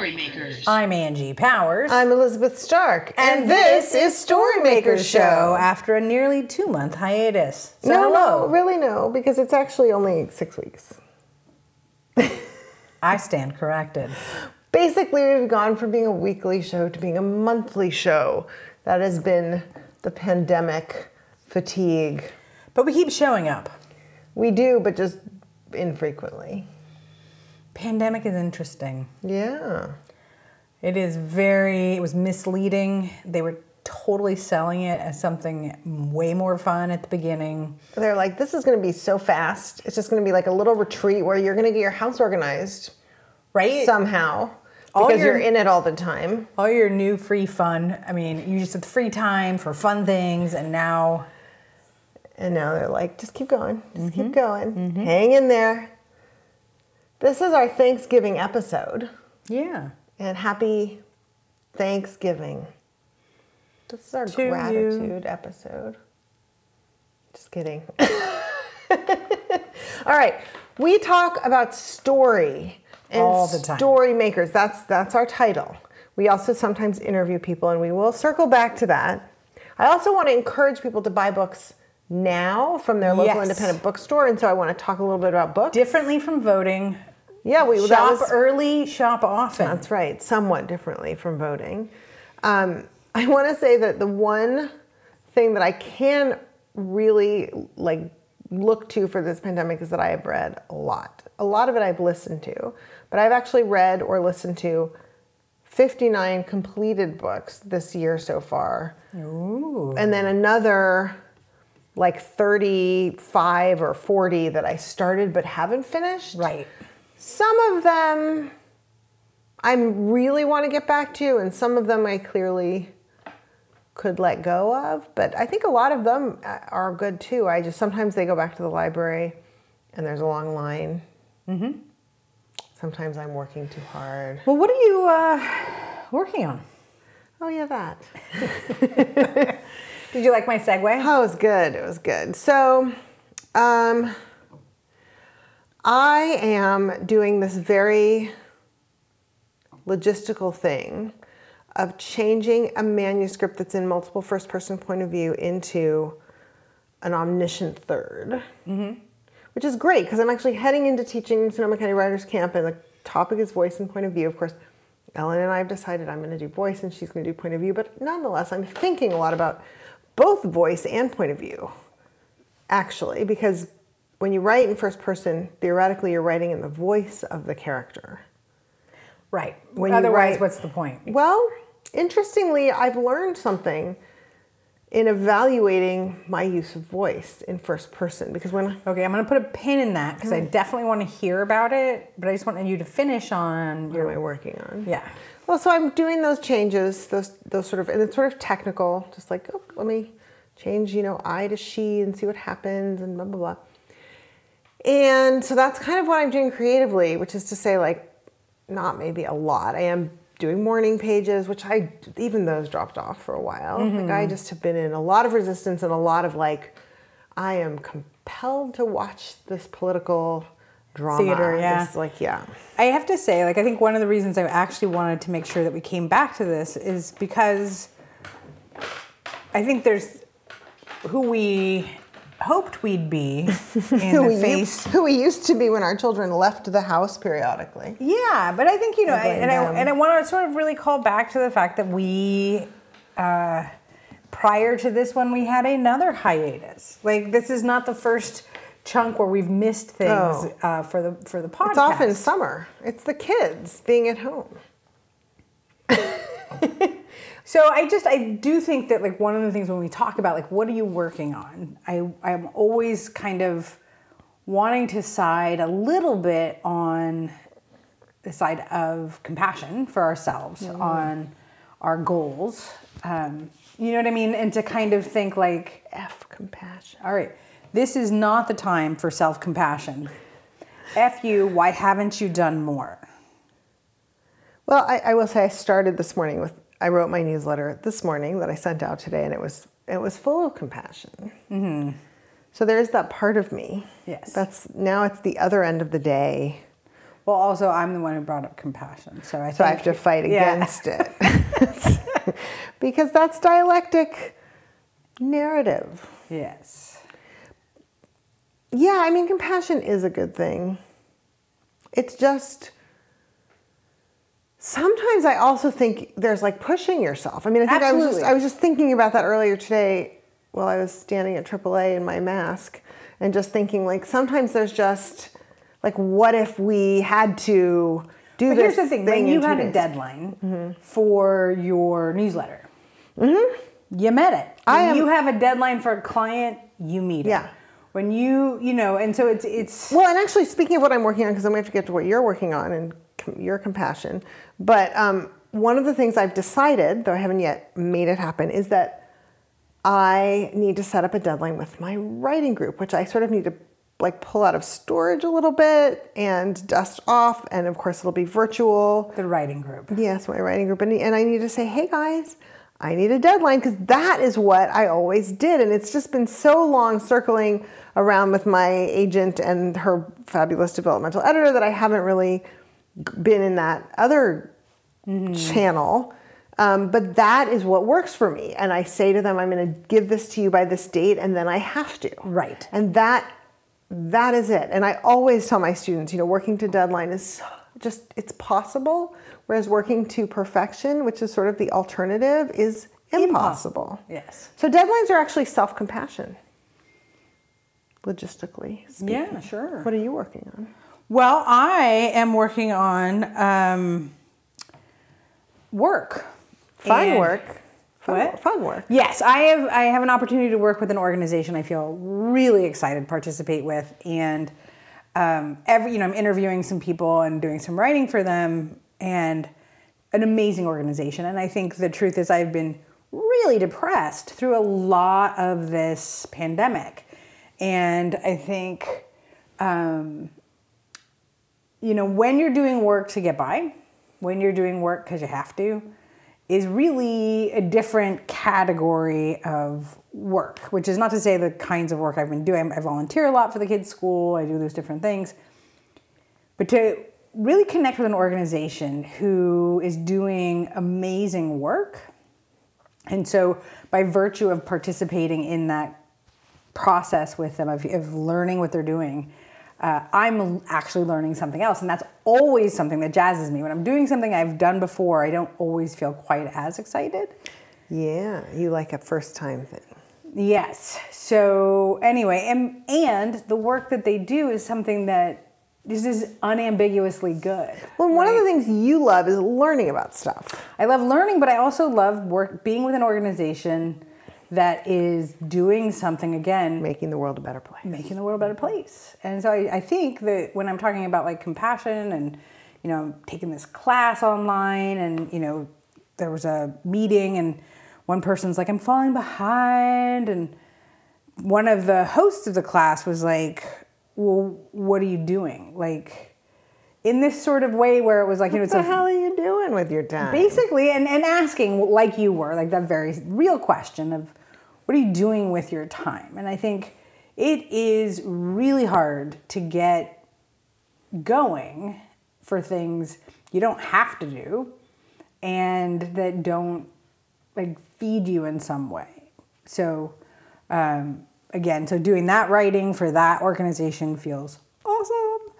Storymakers. I'm Angie Powers. I'm Elizabeth Stark, and, this is Storymakers Show. After a nearly two month hiatus. So no, hello. no, really no, because it's actually only six weeks. I stand corrected. Basically, we've gone from being a weekly show to being a monthly show. That has been the pandemic fatigue. But we keep showing up. We do, but just infrequently. Pandemic is interesting. Yeah. It is very, it was misleading. They were totally selling it as something way more fun at the beginning. They're like, this is going to be so fast. It's just going to be like a little retreat where you're going to get your house organized Right? somehow All because your- you're in it all the time. All your new free fun. I mean, you just had free time for fun things, and now And now they're like, just keep going, just keep mm-hmm. going, mm-hmm. hang in there. This is our Thanksgiving episode, yeah. and happy Thanksgiving. This is our To you. gratitude episode. Just kidding. All right, we talk about story and All the time. story makers. That's that's our title. We also sometimes interview people, and we will circle back to that. I also want to encourage people to buy books now from their local Yes. independent bookstore, and so I want to talk a little bit about books. Differently from voting, yeah, we that shop was- early, shop often. That's right, somewhat differently from voting. Um, I want to say that the one thing that I can really like look to for this pandemic is that I have read a lot. A lot of it I've listened to, but I've actually read or listened to 59 completed books this year so far. Ooh. And then another like 35 or 40 that I started but haven't finished. Right. Some of them I really want to get back to, and some of them I clearly could let go of. But I think a lot of them uh, are good too. I just sometimes they go back to the library and there's a long line. Mm-hmm. Sometimes I'm working too hard. Well, what are you uh, working on? Oh, yeah, that. Did you like my segue? Oh, it was good. It was good. So, um, I am doing this very logistical thing of changing a manuscript that's in multiple first person point of view into an omniscient 3rd mm-hmm. which is great because I'm actually heading into teaching Sonoma County Writers Camp, and the topic is voice and point of view. Of course, Ellen and I have decided I'm going to do voice and she's going to do point of view, but nonetheless, I'm thinking a lot about both voice and point of view, actually, because when you write in first person, theoretically, you're writing in the voice of the character. Right. When Otherwise, write- what's the point? Well, interestingly, I've learned something in evaluating my use of voice in first person because when Okay, I'm going to put a pin in that because I mm. definitely want to hear about it, but I just wanted you to finish on what am I working on? Yeah. Well, so I'm doing those changes, those those sort of, and it's sort of technical, just like oh, let me change, you know, I to she and see what happens, and blah blah blah. And so that's kind of what I'm doing creatively, which is to say, like, not maybe a lot. I am doing morning pages, which I even those dropped off for a while. Like mm-hmm. I just have been in a lot of resistance and a lot of like, I am compelled to watch this political drama. Theater, yeah. Like yeah. I have to say, like, I think one of the reasons I actually wanted to make sure that we came back to this is because I think there's who we hoped we'd be in who, we the face. used, who we used to be when our children left the house periodically. Yeah, but I think you know, I, and I and I want to sort of really call back to the fact that we, uh, prior to this one, we had another hiatus. Like this is not the first chunk where we've missed things Oh. uh, for the for the podcast. It's often summer. It's the kids being at home. So I just I do think that like one of the things when we talk about like what are you working on, I I'm always kind of wanting to side a little bit on the side of compassion for ourselves on our goals. Um, you know what I mean? And to kind of think like, F compassion. all right, this is not the time for self compassion. F you, why haven't you done more? Well, I, I will say I started this morning with I wrote my newsletter this morning that I sent out today, and it was it was full of compassion. Mm-hmm. So there's that part of me. Yes. That's now it's the other end of the day Well, also, I'm the one who brought up compassion, so I. So I have to fight yeah. against it. because that's dialectic narrative. Yes. Yeah, I mean, compassion is a good thing. It's just sometimes I also think there's like pushing yourself. I mean, I think I was just I was just thinking about that earlier today while I was standing at AAA in my mask and just thinking like sometimes there's just like what if we had to do But this here's the thing: thing when you had a days? deadline mm-hmm. for your newsletter, mm-hmm. you met it. When I am- you have a deadline for a client, you meet it. Yeah. When you, you know, and so it's it's Well, and actually, speaking of what I'm working on, because I'm going to have to get to what you're working on and your compassion, but um, one of the things I've decided, though I haven't yet made it happen, is that I need to set up a deadline with my writing group, which I sort of need to like pull out of storage a little bit and dust off, and of course it'll be virtual. the writing group. Yes, my writing group, and, and I need to say, hey guys, I need a deadline because that is what I always did, and it's just been so long circling around with my agent and her fabulous developmental editor that I haven't really been in that other channel. Um, but that is what works for me, and I say to them, I'm going to give this to you by this date, and then I have to. Right. And that that is it. And I always tell my students, you know, working to deadline is just it's possible, whereas working to perfection, which is sort of the alternative, is impossible. Yes. So deadlines are actually self-compassion. Logistically. speaking. Yeah, sure. What are you working on? Well, I am working on um, work. Fun And- work. Fun, What? fun work. Yes, I have. I have an opportunity to work with an organization I feel really excited to participate with, and um, every you know I'm interviewing some people and doing some writing for them, and an amazing organization. And I think the truth is I've been really depressed through a lot of this pandemic, and I think. Um, you know, when you're doing work to get by, when you're doing work because you have to, is really a different category of work, which is not to say the kinds of work I've been doing. I volunteer a lot for the kids' school, I do those different things. But to really connect with an organization who is doing amazing work, and so by virtue of participating in that process with them, of, of learning what they're doing, uh, I'm actually learning something else. And that's always something that jazzes me. When I'm doing something I've done before, I don't always feel quite as excited. Yeah, you like a first time thing. Yes. So anyway, and and the work that they do is something that this is unambiguously good. Well, one of the things you love is learning about stuff. I love learning, but I also love work being with an organization that is doing something again Making the world a better place. making the world a better place. And so I, I think that when I'm talking about like compassion and, you know, I'm taking this class online and, you know, there was a meeting and one person's like, I'm falling behind. And one of the hosts of the class was like, well, what are you doing? Like, in this sort of way where it was like, you know, What it's the a hell are you doing with your time? basically and, and asking like you were like that very real question of what are you doing with your time? And i think it is really hard to get going for things you don't have to do and that don't like feed you in some way. So um, again so doing that writing for that organization feels awesome.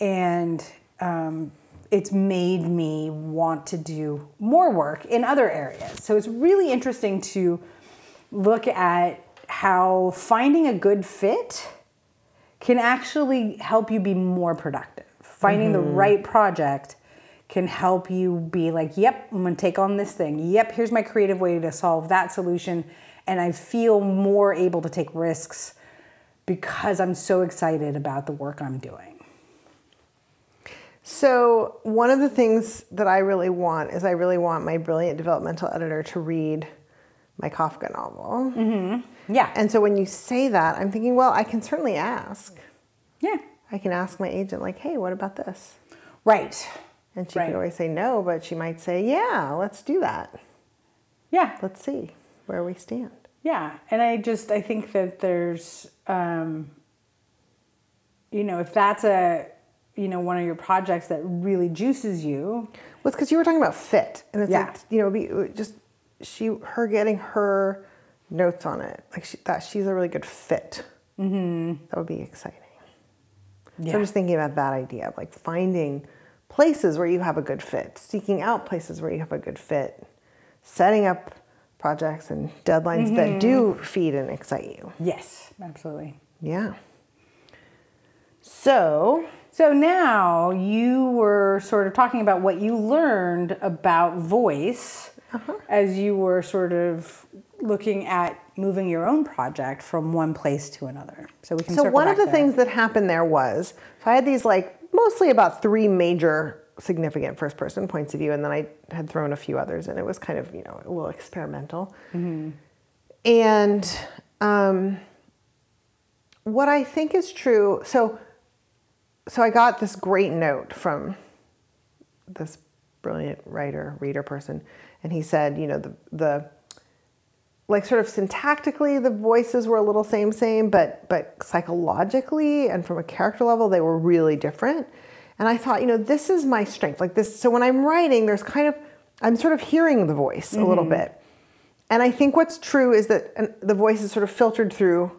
And um, it's made me want to do more work in other areas. So it's really interesting to look at how finding a good fit can actually help you be more productive. Finding the mm-hmm. right project can help you be like, yep, I'm gonna take on this thing. Yep, here's my creative way to solve that solution. And I feel more able to take risks because I'm so excited about the work I'm doing. So, one of the things that I really want is I really want my brilliant developmental editor to read my Kafka novel. Yeah. And so, when you say that, I'm thinking, well, I can certainly ask. yeah. I can ask my agent, like, hey, what about this? Right. And she Right. could always say no, but she might say, yeah, let's do that. Yeah. Let's see where we stand. Yeah. And I just I think that there's um you know, if that's a you know one of your projects that really juices you. Well, it's because you were talking about fit, and it's Yeah. like you know, be just she her getting her notes on it, like she, that she's a really good fit. Mm-hmm. That would be exciting. So I'm just thinking about that idea of like finding places where you have a good fit, seeking out places where you have a good fit, setting up projects and deadlines that do feed and excite you. Yes, absolutely. Yeah. So So now you were sort of talking about what you learned about voice as you were sort of looking at moving your own project from one place to another. So we can. So one of the there. things that happened there was so I had these like mostly about three major significant first person points of view, and then I had thrown a few others, and it was kind of you know a little experimental. And um, what I think is true, so so I got this great note from this brilliant writer, reader person, and he said, you know, the the like sort of syntactically the voices were a little same same but but psychologically and from a character level they were really different. And i thought you know this is my strength. Like this so when i'm writing there's kind of i'm sort of hearing the voice a little mm-hmm. bit. And i think what's true is that the voice is sort of filtered through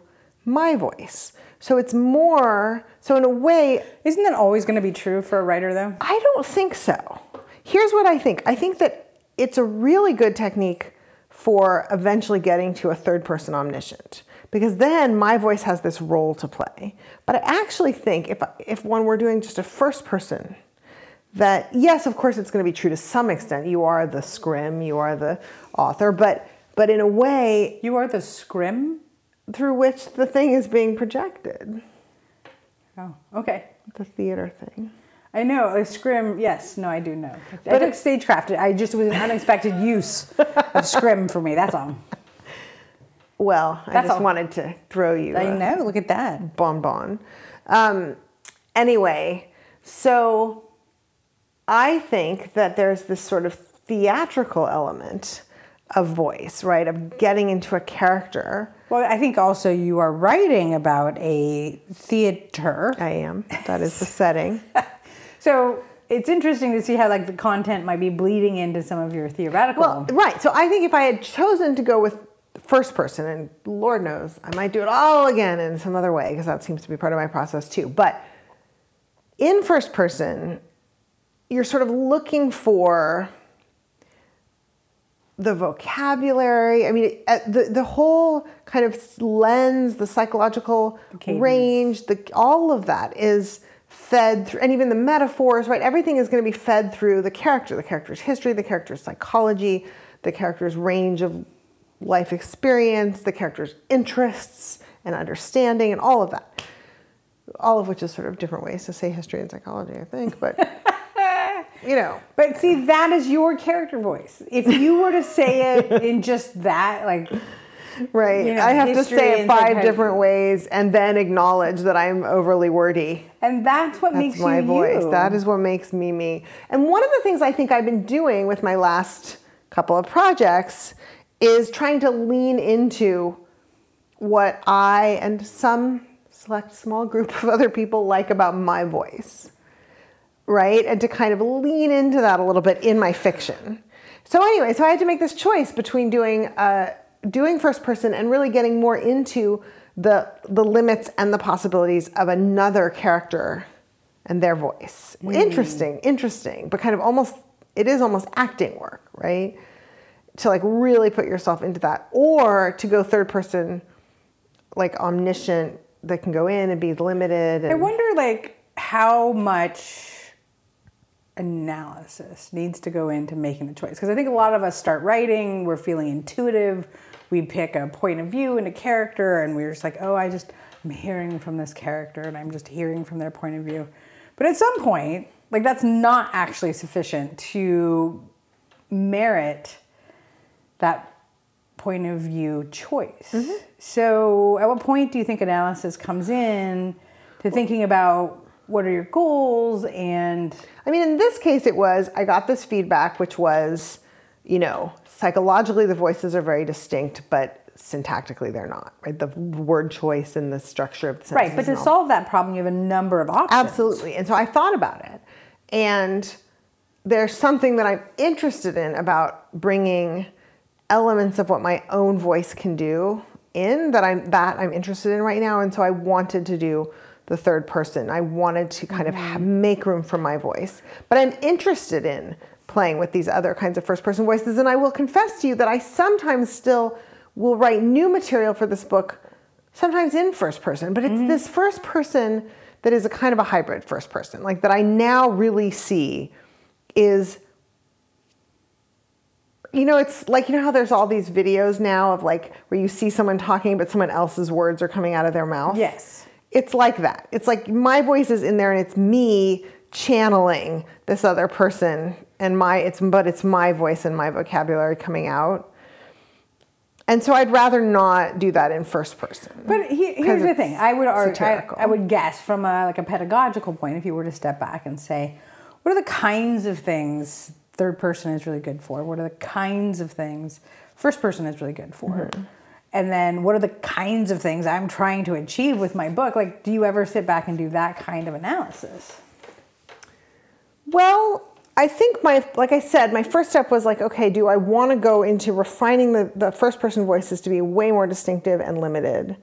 my voice. So it's more so in a way Isn't that always going to be true for a writer, though? I don't think so. Here's what I think I think that it's a really good technique for eventually getting to a third person omniscient because then my voice has this role to play. But I actually think if, if one were doing just a first person, that yes, of course, it's going to be true to some extent. You are the scrim, you are the author, but but in a way You are the scrim. through which the thing is being projected, Oh, okay. the theater thing. I know a scrim. Yes, no, I do know. I But took stagecraft. I just was an unexpected use of scrim for me. That's all. Well, I just all. wanted to throw you. I know. Look at that. bonbon. Um, anyway, so I think that there's this sort of theatrical element of voice, right? Of getting into a character. Well, I think also you are writing about a theater. I am. That is the setting. So it's interesting to see how like the content might be bleeding into some of your theoretical. Well, right. So I think if I had chosen to go with first person, and Lord knows I might do it all again in some other way because that seems to be part of my process too. But in first person, you're sort of looking for the vocabulary. I mean, the the whole kind of lens, the psychological cadence. range, the all of that is fed through, and even the metaphors, right? Everything is going to be fed through the character, the character's history, the character's psychology, the character's range of life experience, the character's interests and understanding, and all of that. All of which is sort of different ways to say history and psychology, I think, but you know. but see, that is your character voice. If you were to say it in just that, like, Right. you know, I have to say it five different ways and then acknowledge that I'm overly wordy. and that's what That's makes my you voice. you. That is what makes me me. And one of the things I think I've been doing with my last couple of projects is trying to lean into what I and some select small group of other people like about my voice. Right? And to kind of lean into that a little bit in my fiction. So anyway, so I had to make this choice between doing uh, doing first person and really getting more into the the limits and the possibilities of another character and their voice. Interesting, interesting, but kind of almost it is almost acting work, right? To like really put yourself into that, or to go third person, like omniscient that can go in and be limited. I wonder, like, how much analysis needs to go into making the choice. Because I think a lot of us start writing, we're feeling intuitive, we pick a point of view and a character, and we're just like, oh, I just, I'm hearing from this character and I'm just hearing from their point of view. But at some point, like, that's not actually sufficient to merit that point of view choice. Mm-hmm. So, at what point do you think analysis comes in to thinking about what are your goals and I mean, in this case, it was I got this feedback, which was, you know, psychologically the voices are very distinct, but syntactically they're not, right? The word choice and the structure of the sentence. Right, but to solve that problem, you have a number of options. Absolutely. And so I thought about it. And there's something that I'm interested in about bringing elements of what my own voice can do in that I'm that I'm interested in right now and so I wanted to do the third person. I wanted to kind of ha- mm-hmm. make room for my voice. But I'm interested in playing with these other kinds of first person voices and I will confess to you that I sometimes still will write new material for this book sometimes in first person, but it's mm-hmm. this first person that is a kind of a hybrid first person, like that I now really see is you know, it's like you know how there's all these videos now of like where you see someone talking but someone else's words are coming out of their mouth. Yes. It's like that. It's like my voice is in there and it's me channeling this other person and my it's but it's my voice and my vocabulary coming out. And so I'd rather not do that in first person. But he, here's the thing: I would argue, I. I would guess from a like a pedagogical point, if you were to step back and say, what are the kinds of things third person is really good for? What are the kinds of things first person is really good for? Mm-hmm. And then what are the kinds of things I'm trying to achieve with my book? Like, do you ever sit back and do that kind of analysis? Well, I think my, like I said, my first step was like, okay, do I want to go into refining the, the first person voices to be way more distinctive and limited?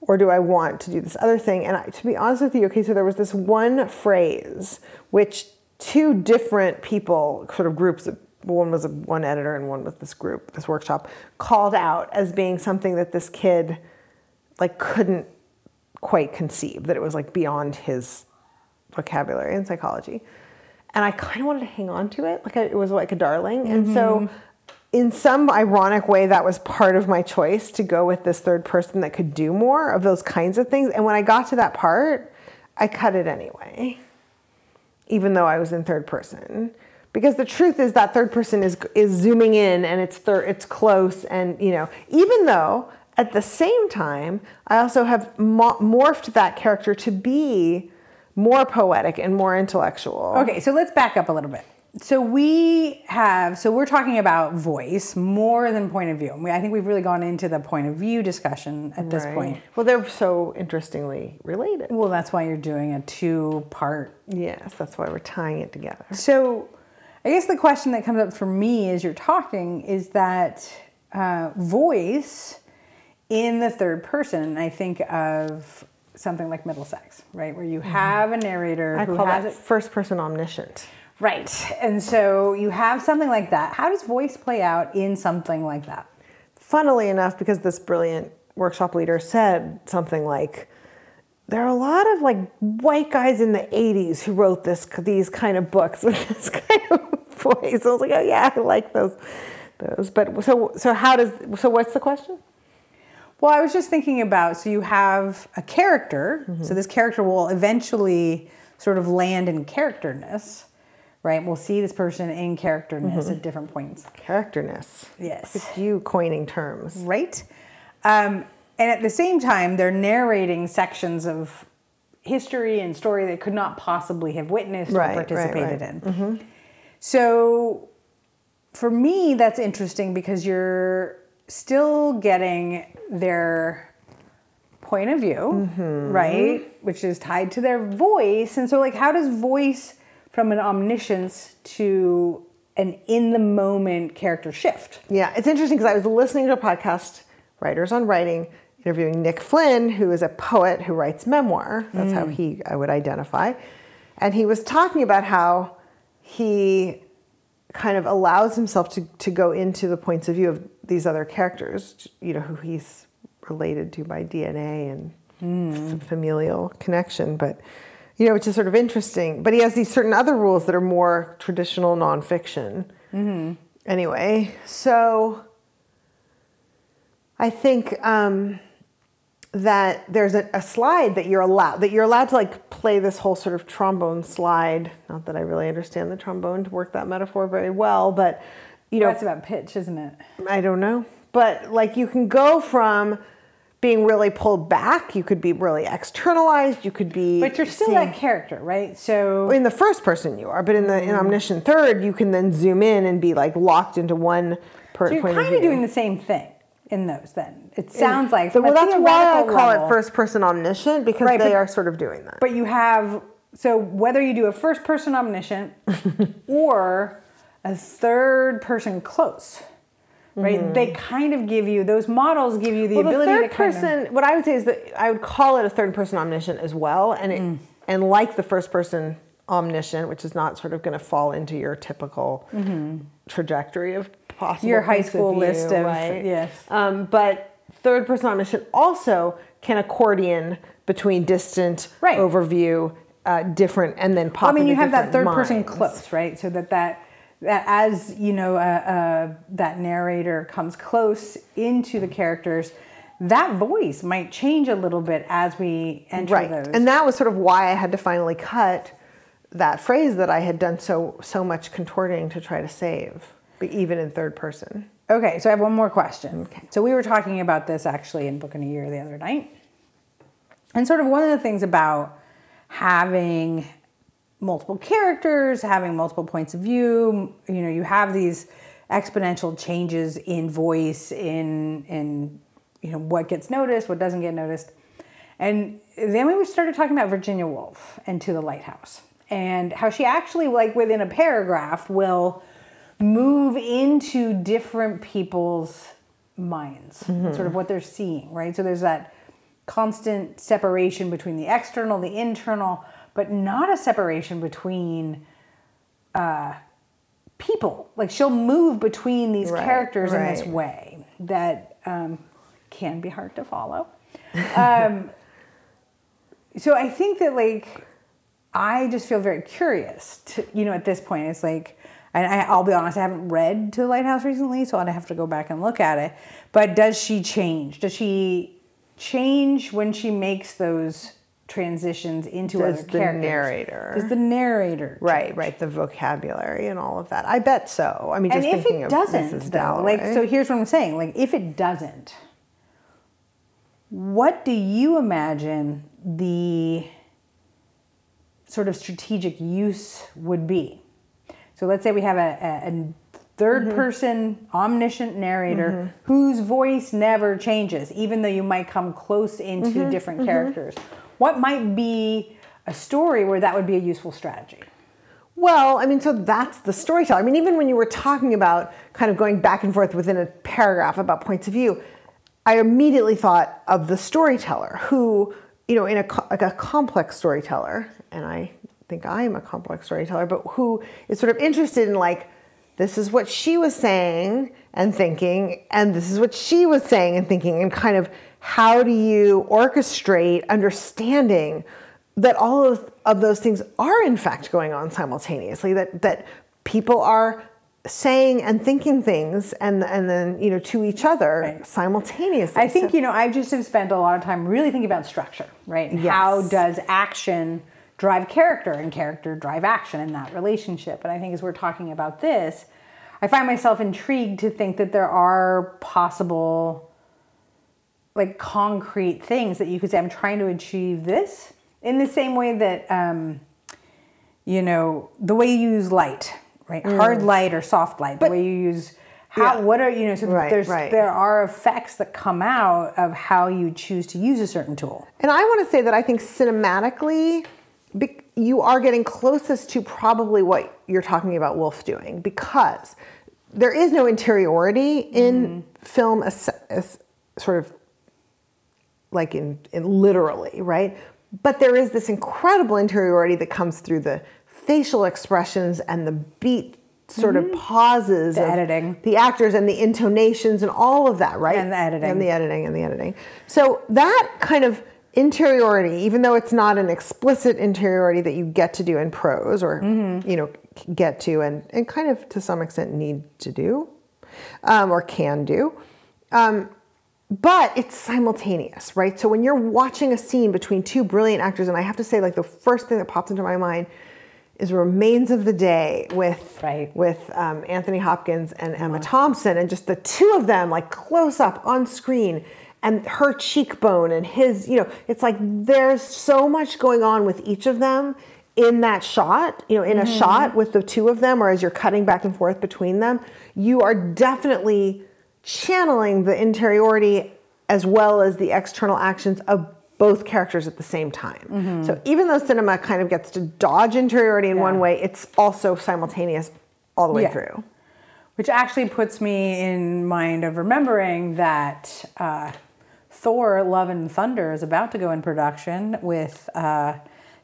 Or do I want to do this other thing? And I, to be honest with you, okay, so there was this one phrase which two different people, sort of groups, one was a, one editor and one was this group, this workshop, called out as being something that this kid like couldn't quite conceive, that it was like beyond his vocabulary and psychology and I kind of wanted to hang on to it, like I, it was like a darling. And so, mm-hmm. in some ironic way, that was part of my choice to go with this third person that could do more of those kinds of things. And when I got to that part, I cut it anyway, even though I was in third person. Because the truth is that third person is is zooming in and it's thir- it's close and you know even though at the same time I also have mo- morphed that character to be more poetic and more intellectual. Okay, so let's back up a little bit. So we have, so we're talking about voice more than point of view. I think we've really gone into the point of view discussion at this Right. point. Well, they're so interestingly related. Well, that's why you're doing a two part. Yes, that's why we're tying it together. So I guess the question that comes up for me as you're talking is that uh, voice in the third person. I think of something like Middlesex, right? Where you have a narrator Mm-hmm. I who call has that it. first person omniscient. Right. And so you have something like that. How does voice play out in something like that? Funnily enough, because this brilliant workshop leader said something like, there are a lot of like white guys in the 80s who wrote this these kind of books with this kind of voice. I was like, oh yeah, I like those those. But so so how does so what's the question? Well, I was just thinking about so you have a character, so mm-hmm. this character will eventually sort of land in characterness, right? We'll see this person in characterness at mm-hmm. different points. Characterness. Yes. It's you coining terms. Right? Um, and at the same time, they're narrating sections of history and story they could not possibly have witnessed Right, or participated right. in. Mm-hmm. So for me, that's interesting because you're still getting their point of view, Mm-hmm. right? Which is tied to their voice. And so, like, how does voice from an omniscience to an in the moment character shift? Yeah, it's interesting because I was listening to a podcast, Writers on Writing, interviewing Nick Flynn, who is a poet who writes memoir. That's how he I would identify. And he was talking about how he kind of allows himself to, to go into the points of view of these other characters, you know, who he's related to by DNA and f- familial connection. But, you know, which is sort of interesting. But he has these certain other rules that are more traditional nonfiction. Anyway, so I think um, that there's a, a slide that you're allowed that you're allowed to like play this whole sort of trombone slide. Not that I really understand the trombone to work that metaphor very well, but you know, That's about pitch, isn't it? I don't know. But like you can go from being really pulled back, you could be really externalized, you could be But you're still seeing- that character, right? So in the first person you are, but in the in omniscient third, you can then zoom in and be like locked into one per you're kind of doing the same thing. In those. Then it sounds like So, well, that's why I call level- it first person omniscient because Right, they but- are sort of doing that. But you have so whether you do a first person omniscient or a third person close, right? They kind of give you those models give you the Mm-hmm. well, the ability third to kind of person, what I would say is that I would call it a third person omniscient as well, and it, Mm. and like the first person omniscient, which is not sort of going to fall into your typical trajectory of possible. Your high school view, list of- right? yes. Um, but third person omniscient also can accordion between distant Right. overview, uh, different, and then pop. I mean, you have that third different person close, right? So that that that as you know, uh, uh, that narrator comes close into the characters, that voice might change a little bit as we enter right those. and that was sort of why i had to finally cut that phrase that i had done so so much contorting to try to save but even in third person Okay, so I have one more question. Okay. So we were talking about this actually in Book in a Year the other night. And sort of one of the things about having multiple characters, having multiple points of view, you know, you have these exponential changes in voice, in in you know what gets noticed, what doesn't get noticed. And then we started talking about Virginia Woolf and To the Lighthouse and how she actually like within a paragraph will move into different people's minds, sort of what they're seeing, right? So there's that constant separation between the external, the internal, but not a separation between uh, people. Like she'll move between these Right, characters in this way that um, can be hard to follow. Um, so I think that like I just feel very curious to you know at this point it's like I, I'll be honest I haven't read to the lighthouse recently so I'd have to go back and look at it but does she change does she change when she makes those transitions into Does other the characters narrator. does the narrator right change? right the vocabulary and all of that i bet so i mean just and if thinking it doesn't Mrs. though, like so here's what i'm saying like if it doesn't what do you imagine the sort of strategic use would be so let's say we have a, a, a third Mm-hmm. person omniscient narrator whose voice never changes even though you might come close into Mm-hmm. different characters what might be a story where that would be a useful strategy Well, I mean, so that's the storyteller. I mean, even when you were talking about kind of going back and forth within a paragraph about points of view, I immediately thought of the storyteller who, you know, in a, like a complex storyteller, and I think I am a complex storyteller, but who is sort of interested in like, this is what she was saying and thinking, and this is what she was saying and thinking, and kind of how do you orchestrate understanding that all of, of those things are in fact going on simultaneously that that people are saying and thinking things and and then you know to each other Right. simultaneously I think So- you know I've just have spent a lot of time really thinking about structure, right? And how does action drive character and character drive action in that relationship? And I think as we're talking about this, I find myself intrigued to think that there are possible like concrete things that you could say I'm trying to achieve this in the same way that um, you know the way you use light, right? Hard light or soft light. the way you use how Mm. Yeah. what are you know so Right, there's right. there are effects that come out of how you choose to use a certain tool. And I want to say that I think cinematically, you are getting closest to probably what you're talking about Woolf doing because there is no interiority in mm-hmm. film, as, as sort of like in, in literally, right? But there is this incredible interiority that comes through the facial expressions and the beat sort of mm-hmm. pauses, The of editing. the actors and the intonations and all of that, right? And the editing. and the editing and the editing. So that kind of interiority, even though it's not an explicit interiority that you get to do in prose or Mm-hmm. you know get to and, and kind of to some extent need to do um, or can do. Um, but it's simultaneous, right? So when you're watching a scene between two brilliant actors, and I have to say, like the first thing that pops into my mind is Remains of the Day with Right. with um, Anthony Hopkins and Emma Thompson, and just the two of them like close up on screen, and her cheekbone and his, you know, it's like there's so much going on with each of them in that shot, you know, in a shot with the two of them, or as you're cutting back and forth between them, you are definitely channeling the interiority as well as the external actions of both characters at the same time. So even though cinema kind of gets to dodge interiority in one way, it's also simultaneous all the way Yeah. through. Which actually puts me in mind of remembering that uh, Thor: Love and Thunder is about to go in production with uh,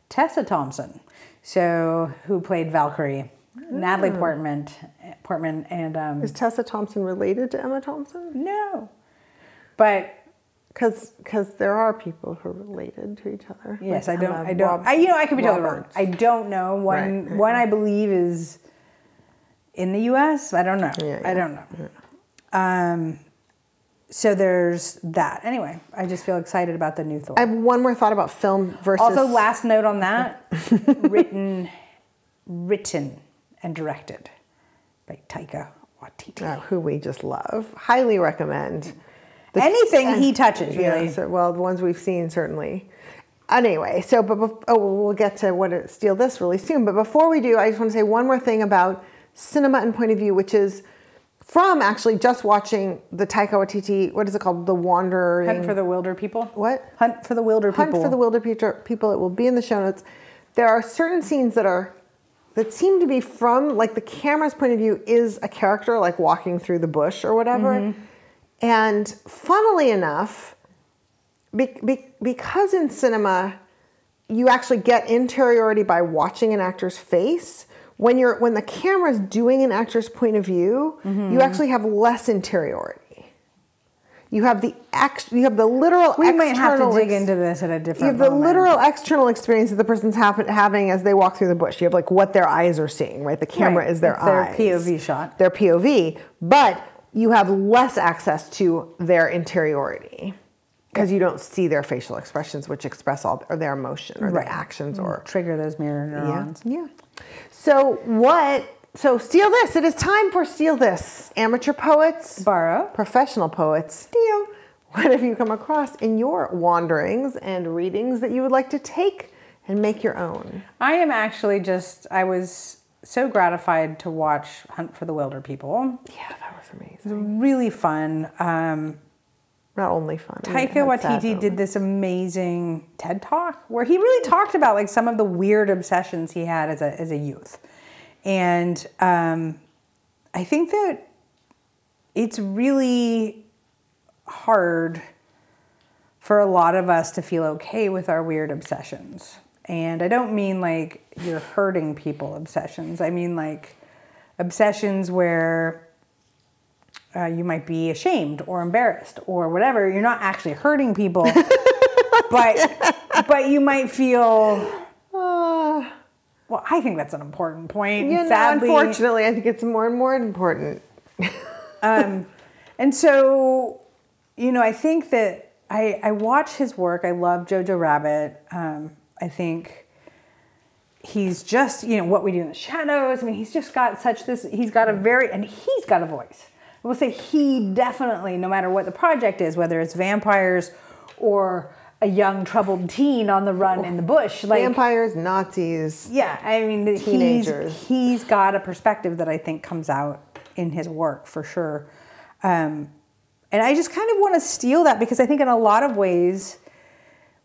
Tessa Thompson, so who played Valkyrie, Natalie Portman, Portman, and um, Is Tessa Thompson related to Emma Thompson? no, but Because there are people who are related to each other. yes, like I don't, Emma I don't, Rob- I you know I could be totally wrong. I don't know. One, Right, one I believe is in the U.S. I don't know. Yeah, I don't know. Um, so there's that. Anyway, I just feel excited about the new Thor. I have one more thought about film versus. Also, last note on that: written, written and directed by Taika Waititi. uh, who we just love. Highly recommend. The- Anything he touches, Yeah, really. so- well, the ones we've seen certainly. Anyway, so but bef- oh, we'll get to what it, steal this really soon. But before we do, I just want to say one more thing about cinema and point of view, which is from actually just watching the Taika Waititi. What is it called? The Wandering. Hunt for the Wilder People. What? Hunt for the Wilder People. Hunt for the Wilder Peter- People. It will be in the show notes. There are certain scenes that are that seem to be from like the camera's point of view is a character like walking through the bush or whatever. Mm-hmm. And funnily enough, be, be, because in cinema you actually get interiority by watching an actor's face. When you're when the camera's doing an actor's point of view, Mm-hmm. you actually have less interiority. You have the act, you have the literal. we might have to external dig ex- into this at a different. you have the moment. literal external experience that the person's happen, having as they walk through the bush. You have like what their eyes are seeing, right? The camera Right. is their It's their. POV shot. Their POV, but you have less access to their interiority because you don't see their facial expressions, which express all or their emotion or Right. their actions or trigger those mirror neurons. yeah, yeah. So what? So steal this. It is time for steal this. Amateur poets, Borrow. professional poets, steal. What have you come across in your wanderings and readings that you would like to take and make your own? I am actually just. I was so gratified to watch Hunt for the Wilder People. Yeah, that was amazing. It was really fun. Um, Not only fun. I mean, Taika Waititi did this amazing TED talk where he really talked about like some of the weird obsessions he had as a as a youth, and um, I think that it's really hard for a lot of us to feel okay with our weird obsessions. And I don't mean like you're hurting people obsessions. I mean like obsessions where uh, you might be ashamed or embarrassed or whatever. You're not actually hurting people, but but you might feel. Ah, Well, I think that's an important point. know, Sadly, unfortunately, I think it's more and more important. um, and so, you know, I think that I, I watch his work. I love Jojo Rabbit. Um, I think he's just, you know, what we do in the shadows. I mean, he's just got such this, he's got a very, and he's got a voice. I will say he definitely, no matter what the project is, whether it's vampires or a young troubled teen on the run in the bush, like Vampires, Nazis. yeah, I mean, he's, Teenagers. he's got a perspective that I think comes out in his work for sure. Um, and I just kind of want to steal that because I think in a lot of ways,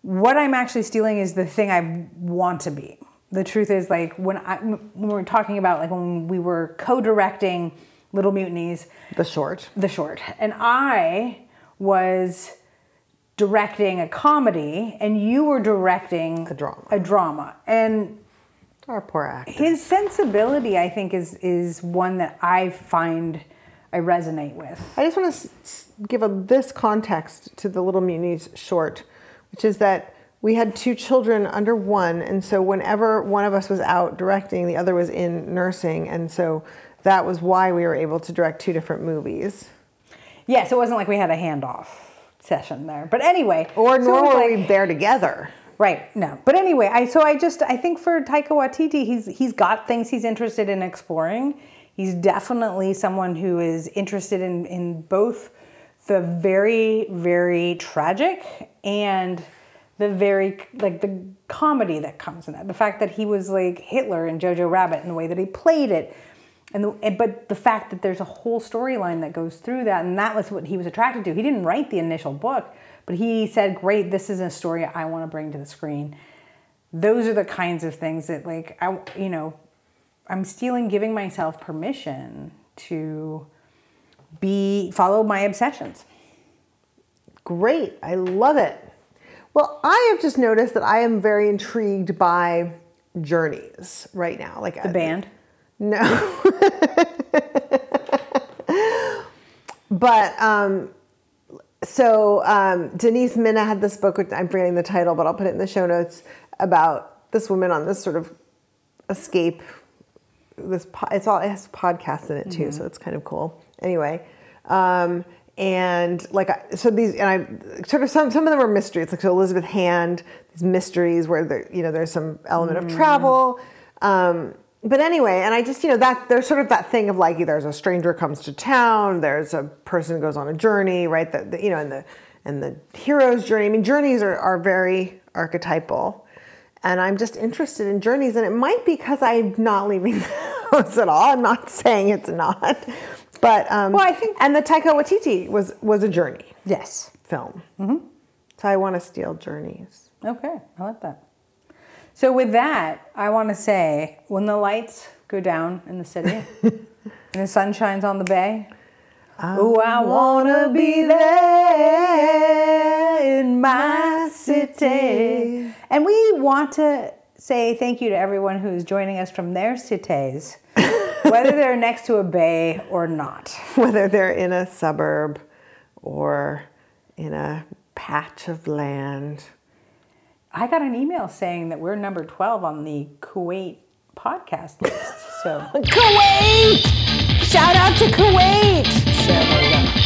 what I'm actually stealing is the thing I want to be. The truth is, like when I when we were talking about like when we were co-directing Little Mutinies, The short. the short, and I was directing a comedy, and you were directing A drama. A drama, and Our poor actor. his sensibility, I think, is is one that I find I resonate with. I just want to s- give a, this context to the Little Mutinies short, which is that we had two children under one, and so whenever one of us was out directing, the other was in nursing, and so that was why we were able to direct two different movies. Yes, it wasn't like we had a handoff session there, but anyway, Or so nor was were like- we there together. Right. No. But anyway, I so I just I think for Taika Waititi, he's he's got things he's interested in exploring. He's definitely someone who is interested in in both the very very tragic and the very like the comedy that comes in that. The fact that he was like Hitler in Jojo Rabbit and the way that he played it. And, the, and but the fact that there's a whole storyline that goes through that, and that was what he was attracted to. He didn't write the initial book, but he said, "Great, this is a story I want to bring to the screen." Those are the kinds of things that, like, I you know, I'm stealing, giving myself permission to be follow my obsessions. Great. I love it. Well, I have just noticed that I am very intrigued by journeys right now. Like The band. No. but um, so um, Denise Mina had this book, which I'm forgetting the title, but I'll put it in the show notes about this woman on this sort of escape. This po- it's all it has podcasts in it too, so it's kind of cool. Anyway, um, and like I, so these and I sort of some some of them are mysteries. Like so Elizabeth Hand, these mysteries where there you know there's some element of travel. Um, but anyway, and I just you know that there's sort of that thing of like there's a stranger comes to town, there's a person goes on a journey, right? That you know, and the and the hero's journey. I mean, journeys are are very archetypal. And I'm just interested in journeys, and it might be because I'm not leaving the house at all. I'm not saying it's not, but um, Well, I think- and the Taika Waititi was was a journey Yes. film. Mm-hmm. So I want to steal journeys. Okay, I like that. So with that, I want to say when the lights go down in the city and the sun shines on the bay, oh, I wanna be there in my city. And we want to say thank you to everyone who's joining us from their cities, whether they're next to a bay or not. Whether they're in a suburb or in a patch of land. I got an email saying that we're number 12 on the Kuwait podcast list. So, Kuwait! Shout out to Kuwait! so there we go.